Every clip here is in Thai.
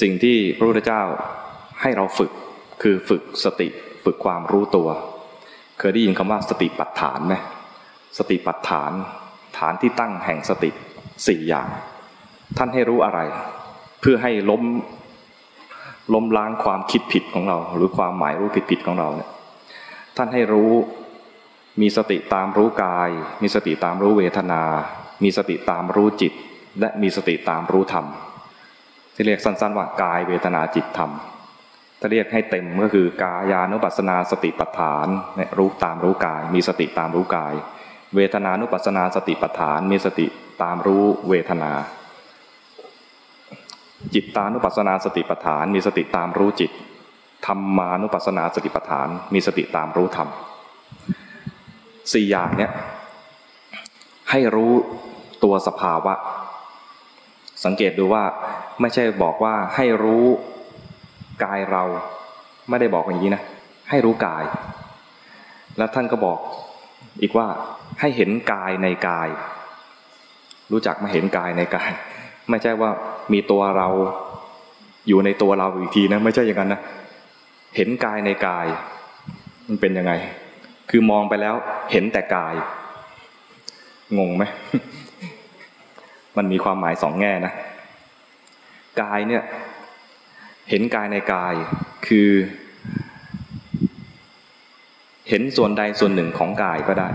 สิ่งที่พระพุทธเจ้าให้เราฝึกคือฝึกสติฝึกความรู้ตัว เคยได้ยินคำว่าสติปัฏฐานไหมสติปัฏฐาน ฐานที่ตั้งแห่งสติสี่อย่าง ท่านให้รู้อะไร เพื่อให้ล้มล้มล้างความคิดผิดของเรา หรือความหมายรู้ผิดผิดของเราเนี่ยท่านให้รู้มีสติตามรู้กาย มีสติตามรู้เวทนา มีสติตามรู้จิต และมีสติตามรู้ธรรม ที่เรียกสั้นๆว่ากายเวทนาจิตธรรม ถ้าเรียกให้เต็มก็คือกายานุปัสนาสติปัฏฐานเนี่ยรู้ตามรู้กาย มีสติตามรู้กาย เวทนานุปัสนาสติปัฏฐาน มีสติตามรู้เวทนา จิตตานุปัสนาสติปัฏฐาน มีสติตามรู้จิตธรรมานุปัสนาสติปัฏฐาน มีสติตามรู้ธรรมสี่อย่างเนี่ยให้รู้ตัวสภาวะ สังเกตดูว่าไม่ใช่บอกว่าให้รู้กายเรา ไม่ได้บอกอย่างนี้นะ ให้รู้กาย แล้วท่านก็บอกอีกว่าให้เห็นกายในกาย รู้จักมาเห็นกายในกาย ไม่ใช่ว่ามีตัวเราอยู่ในตัวเราอีกทีนะ ไม่ใช่อย่างนั้นนะเห็นกายในกาย มันเป็นยังไง คือมองไปแล้วเห็นแต่กาย งงไหม มันมีความหมายสองแง่นะกายเนี่ยเห็นกายในกายคือ เห็นส่วนใดส่วนหนึ่งของกายก็ได้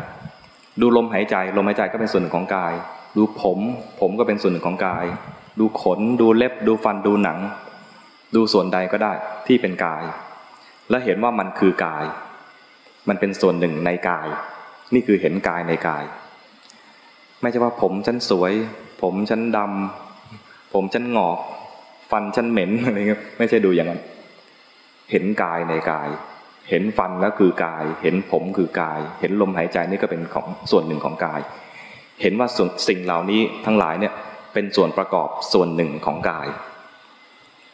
ดูลมหายใจลมหายใจก็เป็นส่วนหนึ่งของกาย ดูผม ผมก็เป็นส่วนหนึ่งของกาย ดูขน ดูเล็บ ดูฟันดูหนัง ดูส่วนใดก็ได้ที่เป็นกาย และเห็นว่ามันคือกาย มันเป็นส่วนหนึ่งในกาย นี่คือเห็นกายในกาย ไม่ใช่ว่าผมฉันสวย ผมฉันดำผมฉันงอก ฟันฉันเหม็นอะไรเงี้ยไม่ใช่ดูอย่างนั้น เห็นกายในกาย เห็นฟันแล้วคือกาย เห็นผมคือกาย เห็นลมหายใจนี่ก็เป็นของส่วนหนึ่งของกาย เห็นว่าสิ่งเหล่านี้ทั้งหลายเนี่ยเป็นส่วนประกอบส่วนหนึ่งของกาย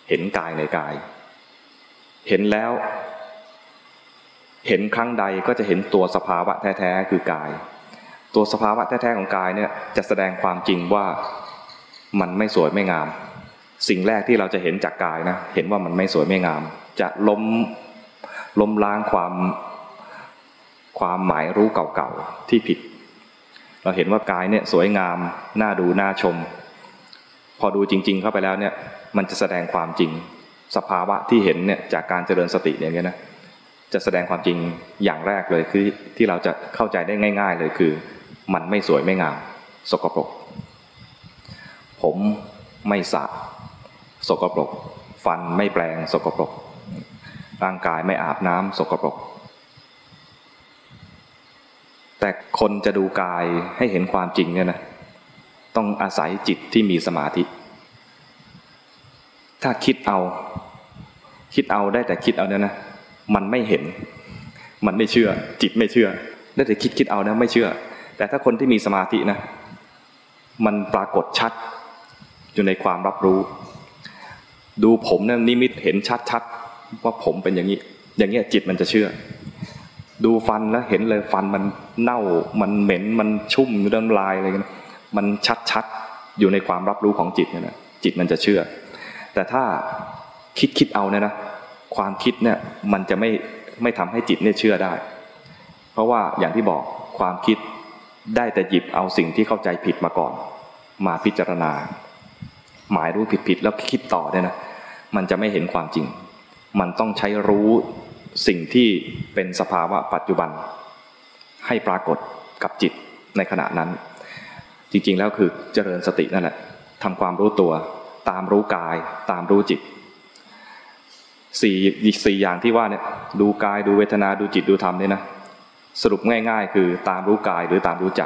เห็นกายในกาย เห็นแล้ว เห็นครั้งใดก็จะเห็นตัวสภาวะแท้ๆคือกาย ตัวสภาวะแท้ๆของกายเนี่ยจะแสดงความจริงว่ามันไม่สวยไม่งาม สิ่งแรกที่เราจะเห็นจากกายนะเห็นว่ามันไม่สวยไม่งาม จะล้มล้มล้างความความหมายรู้เก่าๆที่ผิด เราเห็นว่ากายเนี่ยสวยงามน่าดูน่าชม พอดูจริง ๆ เข้าไปแล้วเนี่ยมันจะแสดงความจริง สภาวะที่เห็นเนี่ยจากการเจริญสติอย่างเงี้ยนะจะแสดงความจริงอย่างแรกเลยคือที่เราจะเข้าใจได้ง่าย ๆ เลยคือ มันไม่สวยไม่งาม สกปรก ผมไม่สะสกปรก ฟันไม่แปลง สกปรก ร่างกายไม่อาบน้ำสกปรก แต่คนจะดูกายให้เห็นความจริงเนี่ยนะ ต้องอาศัยจิตที่มีสมาธิ ถ้าคิดเอา คิดเอาได้แต่คิดเอาเนี่ยนะ มันไม่เห็น มันไม่เชื่อ จิตไม่เชื่อ ได้แต่คิดคิดเอานะไม่เชื่อ แต่ถ้าคนที่มีสมาธินะ มันปรากฏชัดอยู่ในความรับรู้ ดูผมนะนิมิตเห็นชัดชัดว่าผมเป็นอย่างนี้ อย่างเงี้ยจิตมันจะเชื่อ ดูฟันแล้วเห็นเลยฟันมันเน่ามันเหม็นมันชุ่มน้ำลายอะไรกันมันชัดชัดอยู่ในความรับรู้ของจิตเนี่ยนะจิตมันจะเชื่อ แต่ถ้าคิดคิดเอาเนี่ยนะความคิดเนี่ยมันจะไม่ไม่ทำให้จิตเนี่ยเชื่อได้ เพราะว่าอย่างที่บอกความคิด ได้แต่หยิบเอาสิ่งที่เข้าใจผิดมาก่อน มาพิจารณา หมายรู้ผิดผิดแล้วคิดต่อเนี่ยนะมันจะไม่เห็นความจริง มันต้องใช้รู้สิ่งที่เป็นสภาวะปัจจุบัน ให้ปรากฏกับจิตในขณะนั้น จริงๆแล้วคือเจริญสตินั่นแหละทำความรู้ตัว ตามรู้กาย ตามรู้จิตสี่สี่อย่างที่ว่าเนี่ยดูกายดูเวทนาดูจิตดูธรรมเนี่ยนะ สรุปง่ายๆ คือตามรู้กายหรือตามรู้ใจ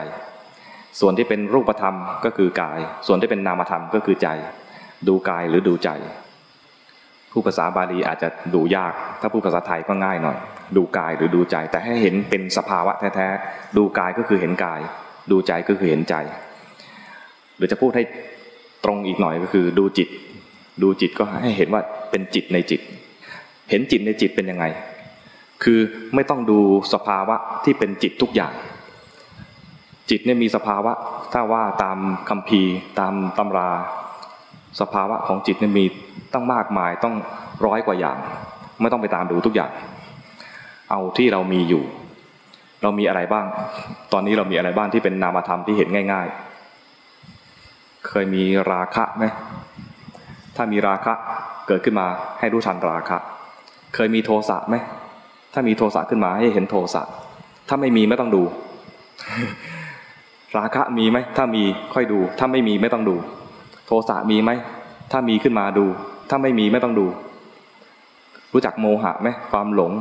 ส่วนที่เป็นรูปธรรมก็คือกาย ส่วนที่เป็นนามธรรมก็คือใจ ดูกายหรือดูใจ ผู้ภาษาบาลีอาจจะดูยาก ถ้าผู้ภาษาไทยก็ง่ายหน่อย ดูกายหรือดูใจ แต่ให้เห็นเป็นสภาวะแท้ๆ ดูกายก็คือเห็นกาย ดูใจก็คือเห็นใจ หรือจะพูดให้ตรงอีกหน่อยก็คือดูจิต ดูจิตก็ให้เห็นว่าเป็นจิตในจิต เห็นจิตในจิตเป็นยังไง คือไม่ต้องดูสภาวะที่เป็นจิตทุกอย่าง จิตเนี่ยมีสภาวะถ้าว่าตามคำพีตามตำรา สภาวะของจิตเนี่ยมีตั้งมากมายต้องร้อยกว่าอย่าง ไม่ต้องไปตามดูทุกอย่าง เอาที่เรามีอยู่ เรามีอะไรบ้าง ตอนนี้เรามีอะไรบ้างที่เป็นนามธรรมที่เห็นง่าย ๆ เคยมีราคะไหมถ้ามีราคะเกิดขึ้นมาให้รู้ทันราคะ เคยมีโทสะไหม ถ้ามีโทสะขึ้นมาให้เห็นโทสะ ถ้าไม่มีไม่ต้องดู ราคะมีไหม ถ้ามีค่อยดู ถ้าไม่มีไม่ต้องดู โทสะมีไหม ถ้ามีขึ้นมาดู ถ้าไม่มีไม่ต้องดู รู้จักโมหะไหมความหลง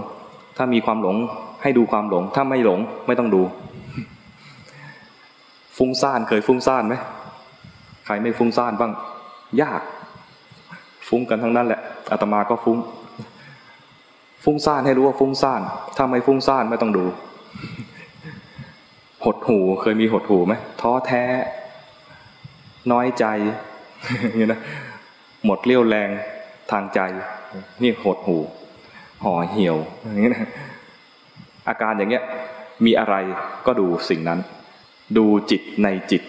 ถ้ามีความหลงให้ดูความหลง ถ้าไม่หลงไม่ต้องดู ฟุ้งซ่านเคยฟุ้งซ่านไหมใครไม่ฟุ้งซ่านบ้าง ยาก ฟุ้งกันทั้งนั้นแหละอาตมาก็ฟุ้ง ฟุ้งซ่านให้รู้ว่าฟุ้งซ่านถ้าไม่ฟุ้งซ่านไม่ต้องดู หดหูเคยมีหดหูไหมท้อแท้ น้อยใจนี้นะหมดเรี่ยวแรงทางใจ นี่หดหูห่อเหี่ยวอย่างนี้นะอาการอย่างเงี้ยมีอะไรก็ดูสิ่งนั้น ดูจิตในจิต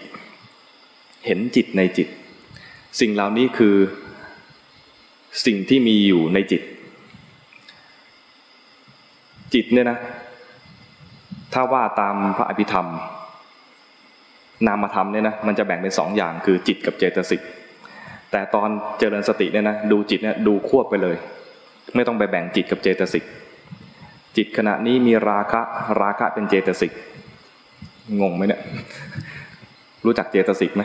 เห็นจิตในจิต สิ่งเหล่านี้คือ สิ่งที่มีอยู่ในจิต จิตเนี่ยนะ ถ้าว่าตามพระอภิธรรม นามธรรมเนี่ยนะมันจะแบ่งเป็นสองอย่างคือจิตกับเจตสิกแต่ตอนเจริญสติเนี่ยนะดูจิตเนี่ยดูควบไปเลย ไม่ต้องไปแบ่งจิตกับเจตสิกจิตขณะนี้มีราคะราคะเป็นเจตสิกงงไหมเนี่ย รู้จักเจตสิกไหม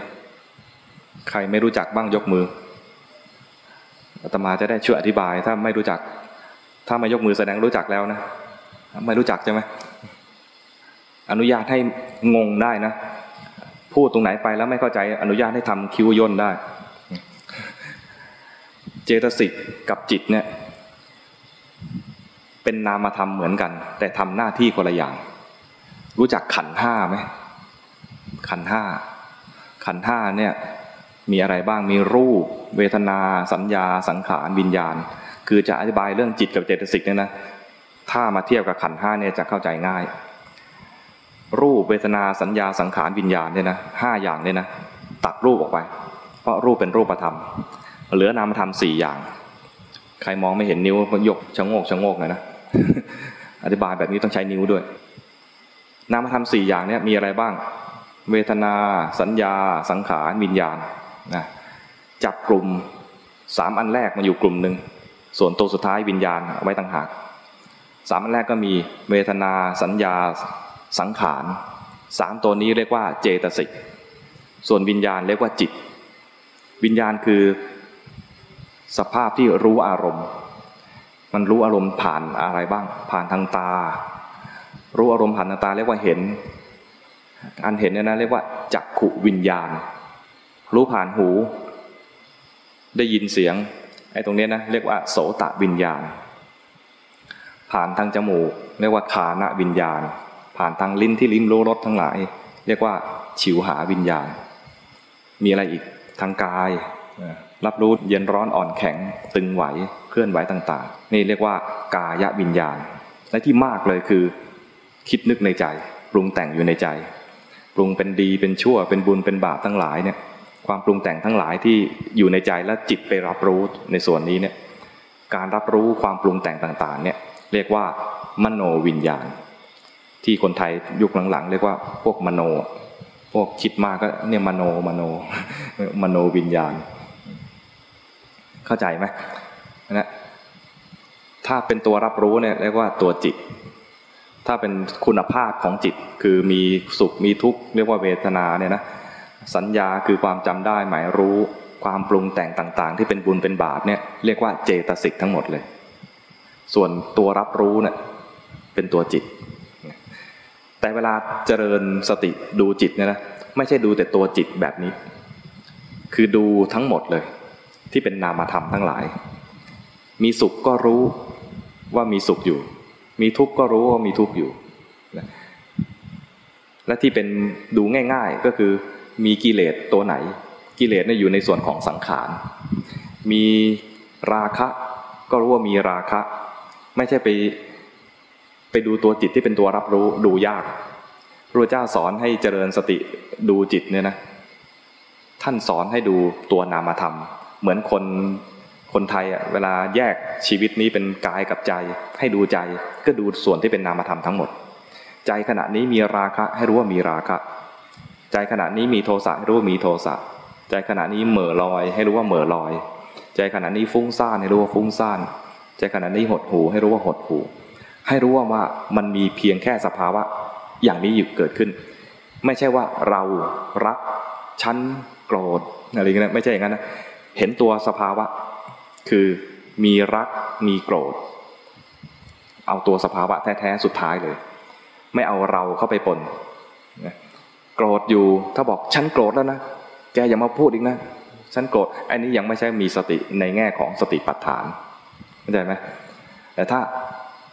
ใครไม่รู้จักบ้างยกมืออาตมาจะได้ช่วยอธิบายถ้าไม่รู้จัก ถ้าไม่ยกมือแสดงรู้จักแล้วนะ ไม่รู้จักใช่ไหมอนุญาตให้งงได้นะ พูดตรงไหนไปแล้วไม่เข้าใจอนุญาตให้ทำคิวย่นได้ เจตสิกกับจิตเนี่ย เป็นนามธรรมเหมือนกัน แต่ทำหน้าที่คนละอย่าง รู้จักขันห้าไหมขันห้าขันห้าเนี่ยมีอะไรบ้างมีรูป เวทนา สัญญา สังขารวิญญาณ คือจะอธิบายเรื่องจิตกับเจตสิกเนี่ยนะ ถ้ามาเทียบกับขันห้าเนี่ยจะเข้าใจง่าย รูปเวทนาสัญญาสังขารวิญญาณเนี่ยนะห้าอย่างเนี่ยนะตัดรูปออกไป เพราะรูปเป็นรูปธรรม เหลือนามธรรมสี่อย่าง ใครมองไม่เห็นนิ้วยกชะโงกชะโงกเลยนะอธิบายแบบนี้ต้องใช้นิ้วด้วย นามธรรมสี่อย่างเนี่ยมีอะไรบ้าง เวทนา สัญญา สังขารวิญญาณนะจับกลุ่มสามอันแรกมาอยู่กลุ่มหนึ่งส่วนตัวสุดท้ายวิญญาณไว้ต่างหาก สามอันแรกก็มีเวทนาสัญญาสังขารสามตัวนี้เรียกว่าเจตสิกส่วนวิญญาณเรียกว่าจิต วิญญาณคือสภาพที่รู้อารมณ์ มันรู้อารมณ์ผ่านอะไรบ้าง ผ่านทางตา รู้อารมณ์ผ่านทางตาเรียกว่าเห็น อันเห็นเนี่ยนะเรียกว่าจักขุวิญญาณ รู้ผ่านหู ได้ยินเสียงไอ้ตรงนี้นะเรียกว่าโสตะวิญญาณ ผ่านทางจมูก เรียกว่าคานะวิญญาณ ผ่านทางลิ้นที่ลิ้มรู้รสทั้งหลาย เรียกว่าฉิวหาวิญญาณ มีอะไรอีกทางกายรับรู้เย็นร้อนอ่อนแข็งตึงไหวเคลื่อนไหวต่างๆ นี่เรียกว่ากายวิญญาณ และที่มากเลยคือ คิดนึกในใจ ปรุงแต่งอยู่ในใจ ปรุงเป็นดีเป็นชั่วเป็นบุญเป็นบาปทั้งหลายเนี่ยความปรุงแต่งทั้งหลายที่อยู่ในใจและจิตไปรับรู้ในส่วนนี้เนี่ยการรับรู้ความปรุงแต่งต่างๆเนี่ย เรียกว่ามโนวิญญาณ ที่คนไทยยุคหลังๆ เรียกว่าพวกมโน พวกคิดมากก็เนี่ยมโนมโนมโนวิญญาณ เข้าใจไหมนะถ้าเป็นตัวรับรู้เนี่ยเรียกว่าตัวจิต ถ้าเป็นคุณภาพของจิตคือมีสุขมีทุกข์เรียกว่าเวทนาเนี่ยนะสัญญาคือความจำได้หมายรู้ความปรุงแต่งต่าง ๆ ที่เป็นบุญเป็นบาปเนี่ยเรียกว่าเจตสิกทั้งหมดเลย ส่วนตัวรับรู้เนี่ยเป็นตัวจิต แต่เวลาเจริญสติดูจิตเนี่ยนะไม่ใช่ดูแต่ตัวจิตแบบนี้ คือดูทั้งหมดเลย ที่เป็นนามธรรมทั้งหลาย มีสุขก็รู้ว่ามีสุขอยู่ มีทุกข์ก็รู้ว่ามีทุกข์อยู่ และที่เป็นดูง่าย ๆก็คือมีกิเลสตัวไหน กิเลสเนี่ยอยู่ในส่วนของสังขาร มีราคะก็รู้ว่ามีราคะ ไม่ใช่ไปไปดูตัวจิตที่เป็นตัวรับรู้ดูยากพระเจ้าสอนให้เจริญสติดูจิตเนี่ยนะ ท่านสอนให้ดูตัวนามธรรม เหมือนคนคนไทยอะเวลาแยกชีวิตนี้เป็นกายกับใจ ให้ดูใจก็ดูส่วนที่เป็นนามธรรมทั้งหมด ใจขณะนี้มีราคะให้รู้ว่ามีราคะ ใจขณะนี้มีโทสะให้รู้ว่ามีโทสะใจขณะนี้เหม่อลอย ให้รู้ว่าเหม่อลอย ใจขณะนี้ฟุ้งซ่านให้รู้ว่าฟุ้งซ่าน ใจขณะนี้หดหูให้รู้ว่าหดหูให้รู้ว่าว่ามันมีเพียงแค่สภาวะอย่างนี้อยู่เกิดขึ้น ไม่ใช่ว่าเรารักฉันโกรธอะไรเงี้ยไม่ใช่อย่างนั้นนะเห็นตัวสภาวะ คือมีรักมีโกรธ เอาตัวสภาวะแท้ๆสุดท้ายเลย ไม่เอาเราเข้าไปปนโกรธอยู่ถ้าบอกฉันโกรธแล้วนะแกอย่ามาพูดอีกนะฉันโกรธอันนี้ยังไม่ใช่มีสติในแง่ของสติปัฏฐาน เข้าใจไหมแต่ถ้า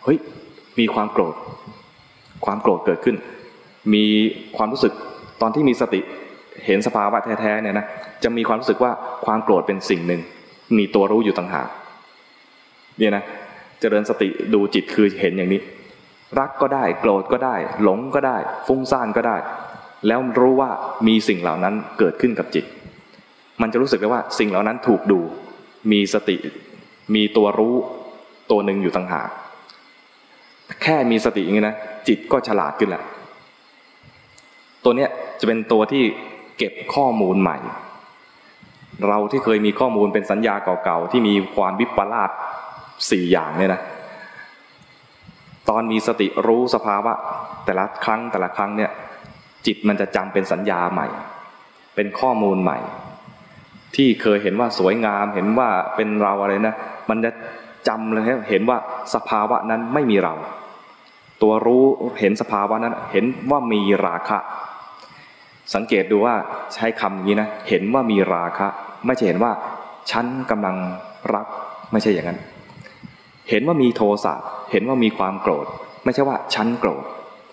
เฮ้ยมีความโกรธ ความโกรธเกิดขึ้น มีความรู้สึกตอนที่มีสติเห็นสภาวะแท้ๆเนี่ยนะจะมีความรู้สึกว่าความโกรธเป็นสิ่งหนึ่ง มีตัวรู้อยู่ต่างหากเนี่ยนะเจริญสติดูจิตคือเห็นอย่างนี้ รักก็ได้ โกรธก็ได้ หลงก็ได้ ฟุ้งซ่านก็ได้ แล้วรู้ว่ามีสิ่งเหล่านั้นเกิดขึ้นกับจิต มันจะรู้สึกได้ว่าสิ่งเหล่านั้นถูกดู มีสติ มีตัวรู้ตัวหนึ่งอยู่ต่างหาก แค่มีสติอย่างนี้นะจิตก็ฉลาดขึ้นแหละตัวเนี้ยจะเป็นตัวที่เก็บข้อมูลใหม่ เราที่เคยมีข้อมูลเป็นสัญญาเก่าๆที่มีความวิปลาสสี่อย่างเนี่ยนะตอนมีสติรู้สภาวะ แต่ละครั้งแต่ละครั้งเนี่ยจิตมันจะจำเป็นสัญญาใหม่ เป็นข้อมูลใหม่ ที่เคยเห็นว่าสวยงาม เห็นว่าเป็นเราอะไรนะ มันจะจำเลยเห็นว่าสภาวะนั้นไม่มีเรา ตัวรู้เห็นสภาวะนั้น เห็นว่ามีราคะ สังเกตดูว่าใช้คำนี้นะ เห็นว่ามีราคะ ไม่ใช่เห็นว่าฉันกำลังรัก ไม่ใช่อย่างนั้น เห็นว่ามีโทสะ เห็นว่ามีความโกรธ ไม่ใช่ว่าฉันโกรธ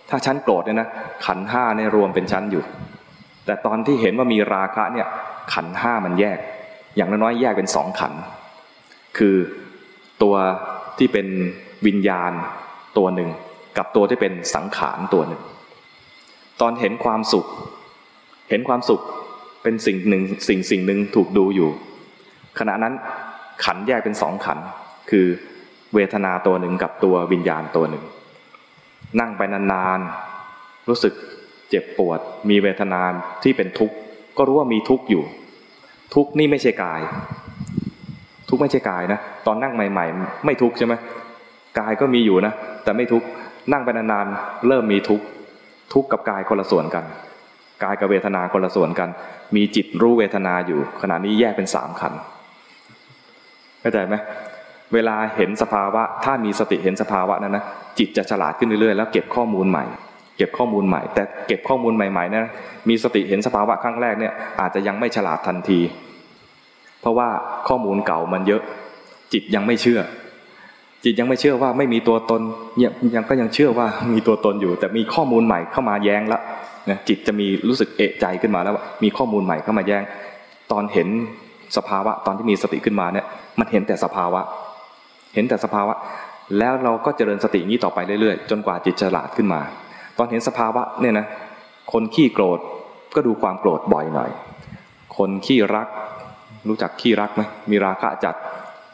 ถ้าฉันโกรธเนี่ยนะ ขันห้าเนี่ยรวมเป็นชั้นอยู่ แต่ตอนที่เห็นว่ามีราคะเนี่ยขันห้ามันแยก อย่างน้อยๆแยกเป็นสองขัน คือตัวที่เป็นวิญญาณตัวหนึ่ง กับตัวที่เป็นสังขารตัวหนึ่ง ตอนเห็นความสุข เห็นความสุขเป็นสิ่งหนึ่งสิ่งสิ่งหนึ่งถูกดูอยู่ ขณะนั้นขันแยกเป็นสองขัน คือเวทนาตัวหนึ่งกับตัววิญญาณตัวหนึ่ง นั่งไปนานๆรู้สึก เจ็บปวด มีเวทนาที่เป็นทุกข์ ก็รู้ว่ามีทุกข์อยู่ ทุกข์นี่ไม่ใช่กาย ทุกข์ไม่ใช่กายนะ ตอนนั่งใหม่ ๆ ไม่ทุกข์ใช่ไหมกายก็มีอยู่นะ แต่ไม่ทุกข์ นั่งไปนานๆ เริ่มมีทุกข์ ทุกข์กับกายคนละส่วนกัน กายกับเวทนาคนละส่วนกัน มีจิตรู้เวทนาอยู่ ขณะนี้แยกเป็นสามขันเข้าใจไหมเวลาเห็นสภาวะ ถ้ามีสติเห็นสภาวะนั้นนะ จิตจะฉลาดขึ้นเรื่อยๆ แล้วเก็บข้อมูลใหม่ เก็บข้อมูลใหม่ แต่เก็บข้อมูลใหม่ๆนะมีสติเห็นสภาวะครั้งแรกเนี่ยอาจจะยังไม่ฉลาดทันที เพราะว่าข้อมูลเก่ามันเยอะ จิตยังไม่เชื่อ จิตยังไม่เชื่อว่าไม่มีตัวตนยังยังก็ยังเชื่อว่ามีตัวตนอยู่ แต่มีข้อมูลใหม่เข้ามาแย้งละนะจิตจะมีรู้สึกเอะใจขึ้นมาแล้วว่ามีข้อมูลใหม่เข้ามาแย้ง ตอนเห็นสภาวะตอนที่มีสติขึ้นมาเนี่ยมันเห็นแต่สภาวะ เห็นแต่สภาวะ แล้วเราก็เจริญสตินี้ต่อไปเรื่อยๆ จนกว่าจิตฉลาดขึ้นมา ตอนเห็นสภาวะเนี่ยนะคนขี้โกรธก็ดูความโกรธบ่อยหน่อย คนขี้รัก รู้จักขี้รักไหมมีราคะจัด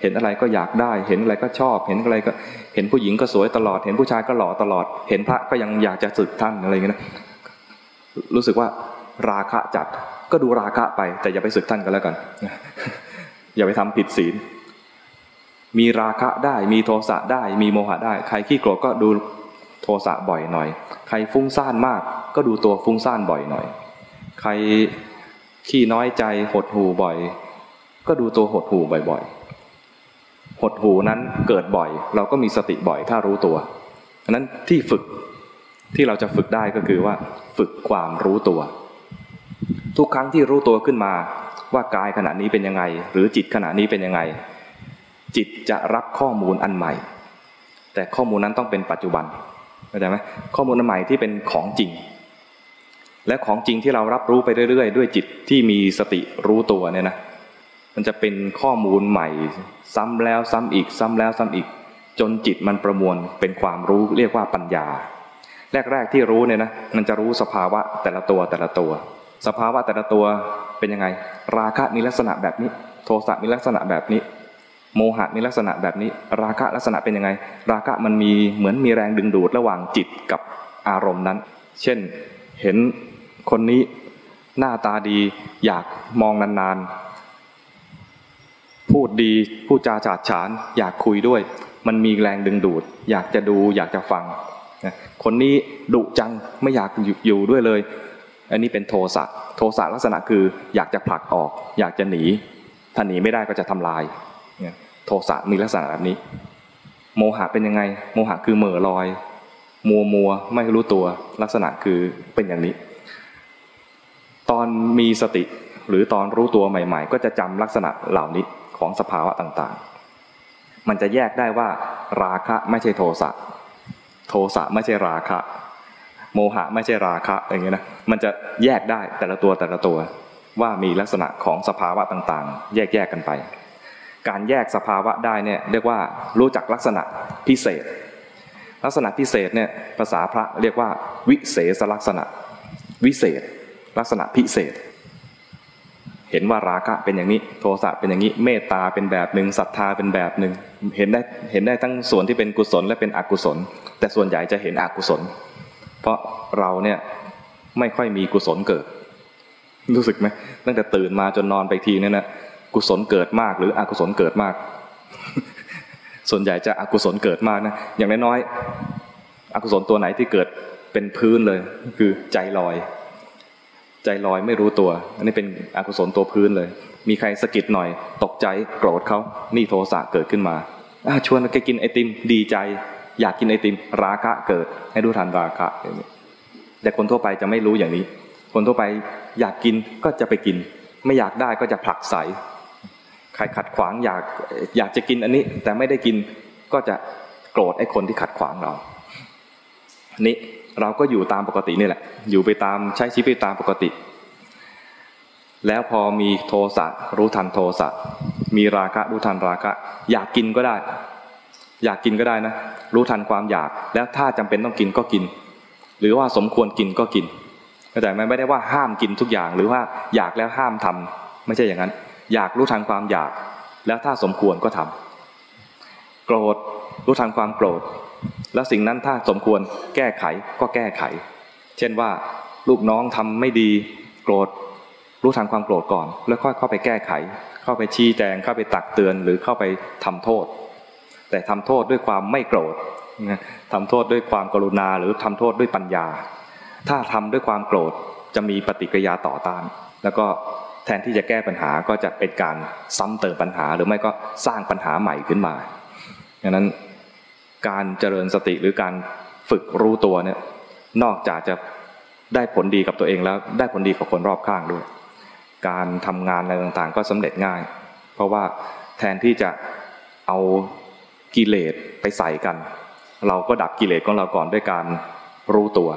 เห็นอะไรก็อยากได้ เห็นอะไรก็ชอบ เห็นอะไรก็เห็นผู้หญิงก็สวยตลอด เห็นผู้ชายก็หล่อตลอด เห็นพระก็ยังอยากจะสึกท่านอะไรอย่างเงี้ยรู้สึกว่าราคะจัดก็ดูราคะไป แต่อย่าไปสึกท่านกันแล้วกันอย่าไปทำผิดศีลมีราคะได้ มีโทสะได้ มีโมหะได้ ใครขี้โกรธก็ดู โทสะบ่อยหน่อย ใครฟุ้งซ่านมาก ก็ดูตัวฟุ้งซ่านบ่อยหน่อย ใครขี้น้อยใจหดหูบ่อย ก็ดูตัวหดหูบ่อยๆ หดหูนั้นเกิดบ่อย เราก็มีสติบ่อยถ้ารู้ตัวนั้นที่ฝึกที่เราจะฝึกได้ก็คือว่าฝึกความรู้ตัว ทุกครั้งที่รู้ตัวขึ้นมาว่ากายขณะนี้เป็นยังไง หรือจิตขณะนี้เป็นยังไง จิตจะรับข้อมูลอันใหม่ แต่ข้อมูลนั้นต้องเป็นปัจจุบัน เข้าใจไหมข้อมูลอันใหม่ที่เป็นของจริง และของจริงที่เรารับรู้ไปเรื่อยๆ ด้วยจิตที่มีสติรู้ตัวเนี่ยนะมันจะเป็นข้อมูลใหม่ ซ้ำแล้วซ้ำอีก ซ้ำแล้วซ้ำอีก จนจิตมันประมวลเป็นความรู้เรียกว่าปัญญา แรกๆที่รู้เนี่ยนะมันจะรู้สภาวะแต่ละตัวแต่ละตัว สภาวะแต่ละตัวเป็นยังไง ราคะมีลักษณะแบบนี้ โทสะมีลักษณะแบบนี้ โมหะมีลักษณะแบบนี้ ราคะลักษณะเป็นยังไง ราคะมันมีเหมือนมีแรงดึงดูดระหว่างจิตกับอารมณ์นั้น เช่นเห็นคนนี้หน้าตาดีอยากมองนานๆ พูดดีพูดจาฉาดฉาน อยากคุยด้วย มันมีแรงดึงดูด อยากจะดูอยากจะฟัง คนนี้ดุจังไม่อยากอยู่ด้วยเลย อันนี้เป็นโทสะโทสะลักษณะคืออยากจะผลักออก อยากจะหนีถ้าหนีไม่ได้ก็จะทำลาย โทสะมีลักษณะแบบนี้ โมหะเป็นยังไง โมหะคือเหม่อลอย มัวมัวไม่รู้ตัวลักษณะคือเป็นอย่างนี้ ตอนมีสติหรือตอนรู้ตัวใหม่ ๆ ก็จะจำลักษณะเหล่านี้ของสภาวะต่างๆ มันจะแยกได้ว่า ราคะไม่ใช่โทสะโทสะไม่ใช่ราคะ โมหะไม่ใช่ราคะอย่างเงี้ยนะมันจะแยกได้แต่ละตัวแต่ละตัวว่ามีลักษณะของสภาวะต่างๆ แยกแยกกันไป การแยกสภาวะได้เนี่ยเรียกว่ารู้จักลักษณะพิเศษ ลักษณะพิเศษเนี่ยภาษาพระเรียกว่า วิเศษลักษณะ วิเศษ ลักษณะพิเศษ เห็นว่าราคะเป็นอย่างนี้โทสะเป็นอย่างนี้เมตตาเป็นแบบหนึ่งศรัทธาเป็นแบบหนึ่งเห็นได้เห็นได้ทั้งส่วนที่เป็นกุศลและเป็นอกุศล แต่ส่วนใหญ่จะเห็นอกุศล เพราะเราเนี่ยไม่ค่อยมีกุศลเกิด รู้สึกไหมตั้งแต่ตื่นมาจนนอนไปทีนี่ยนะ กุศลเกิดมาก หรืออกุศลเกิดมาก ส่วนใหญ่จะอกุศลเกิดมากนะอย่างน้อยๆอกุศลตัวไหนที่เกิดเป็นพื้นเลย คือใจลอย ใจลอยไม่รู้ตัว อันนี้เป็นอกุศลตัวพื้นเลย มีใครสะกิดหน่อย ตกใจโกรธเขานี่โทสะเกิดขึ้นมาชวนแกกินไอติมดีใจ อยากกินไอติม ราคะเกิด ให้รู้ทันราคะแต่คนทั่วไปจะไม่รู้อย่างนี้ คนทั่วไปอยากกินก็จะไปกิน ไม่อยากได้ก็จะผลักใส ใครขัดขวางอยากอยากจะกินอันนี้ แต่ไม่ได้กินก็จะโกรธไอ้คนที่ขัดขวางเรา นี่เราก็อยู่ตามปกตินี่แหละ อยู่ไปตามใช้ชีวิตตามปกติ แล้วพอมีโทสะรู้ทันโทสะมีราคะรู้ทันราคะ อยากกินก็ได้ อยากกินก็ได้นะ รู้ทันความอยาก แล้วถ้าจำเป็นต้องกินก็กิน หรือว่าสมควรกินก็กินแต่ไม่ได้ว่าห้ามกินทุกอย่าง หรือว่าอยากแล้วห้ามทำไม่ใช่อย่างนั้น อยากรู้ทันความอยาก แล้วถ้าสมควรก็ทำโกรธรู้ทันความโกรธ แล้วสิ่งนั้นถ้าสมควรแก้ไขก็แก้ไข เช่นว่าลูกน้องทำไม่ดีโกรธรู้ทันความโกรธก่อน แล้วค่อยเข้าไปแก้ไข เข้าไปชี้แจงเข้าไปตักเตือนหรือเข้าไปทำโทษ แต่ทำโทษด้วยความไม่โกรธทำโทษด้วยความกรุณาหรือทำโทษด้วยปัญญา ถ้าทำด้วยความโกรธจะมีปฏิกิริยาต่อต้าน แล้วก็ แทนที่จะแก้ปัญหาก็จะเป็นการซ้ำเติมปัญหา หรือไม่ก็สร้างปัญหาใหม่ขึ้นมาดังนั้นการเจริญสติหรือการฝึกรู้ตัวเนี่ยนอกจากจะได้ผลดีกับตัวเองแล้วได้ผลดีกับคนรอบข้างด้วย การทำงานอะไรต่างๆ ก็สำเร็จง่าย เพราะว่าแทนที่จะเอากิเลสไปใส่กัน เราก็ดับกิเลสของเราก่อนด้วยการรู้ตัว